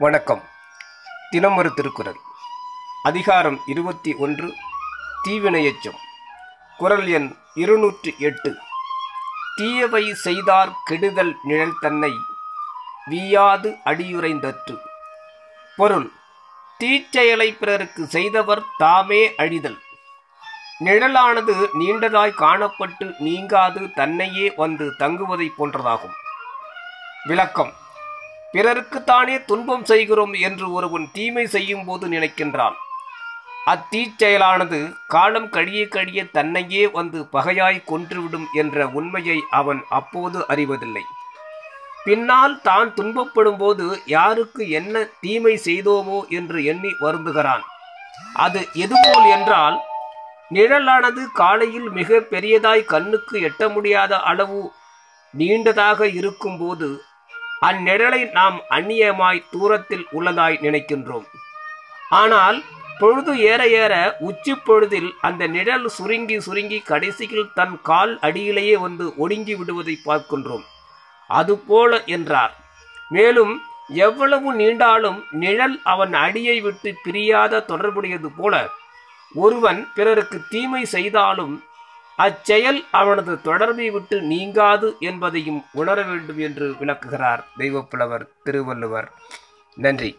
வணக்கம். தினமொரு திருக்குறள். அதிகாரம் இருபத்தி ஒன்று தீவினையச்சம். குரல் எண் இருநூற்றி எட்டு. தீயவை செய்தார் கெடுதல் நிழல் தன்னை வீயாது அடியுரைந்தற்று பொருள் தீச்செயலை பிறருக்கு செய்தவர் தாமே அழிதல். நிழலானது நீண்டதாய் காணப்பட்டு நீங்காது தன்னையே வந்து தங்குவதைப் போன்றதாகும். விளக்கம் பிறருக்குத்தானே துன்பம் செய்கிறோம் என்று ஒருவன் தீமை செய்யும் போது நினைக்கின்றான். அத்தீச்செயலானது காலம் கழிய கழிய தன்னையே வந்து பகையாய் கொன்றுவிடும் என்ற உண்மையை அவன் அப்போது அறிவதில்லை. பின்னால் தான் துன்பப்படும் போது யாருக்கு என்ன தீமை செய்தோமோ என்று எண்ணி வருந்துகிறான். அது எதுபோல் என்றால் நிழலானது காலையில் மிக பெரியதாய் கண்ணுக்கு எட்ட முடியாத அளவு நீண்டதாக இருக்கும்போது அந்நிழலை நாம் அந்நியமாய் தூரத்தில் உள்ளதாய் நினைக்கின்றோம். ஆனால் பொழுது ஏற ஏற உச்சி பொழுதில் அந்த நிழல் சுருங்கி சுருங்கி கடைசியில் தன் கால் அடியிலேயே வந்து ஒடுங்கி விடுவதை பார்க்கின்றோம். அதுபோல என்றார். மேலும் எவ்வளவு நீண்டாலும் நிழல் அவன் அடியை விட்டு பிரியாத தொடர்புடையது போல ஒருவன் பிறருக்கு தீமை செய்தாலும் அச்செயல் அவனது தொடர்பை விட்டு நீங்காது என்பதையும் உணர வேண்டும் என்று விளக்குகிறார் தெய்வப்புலவர் திருவள்ளுவர். நன்றி.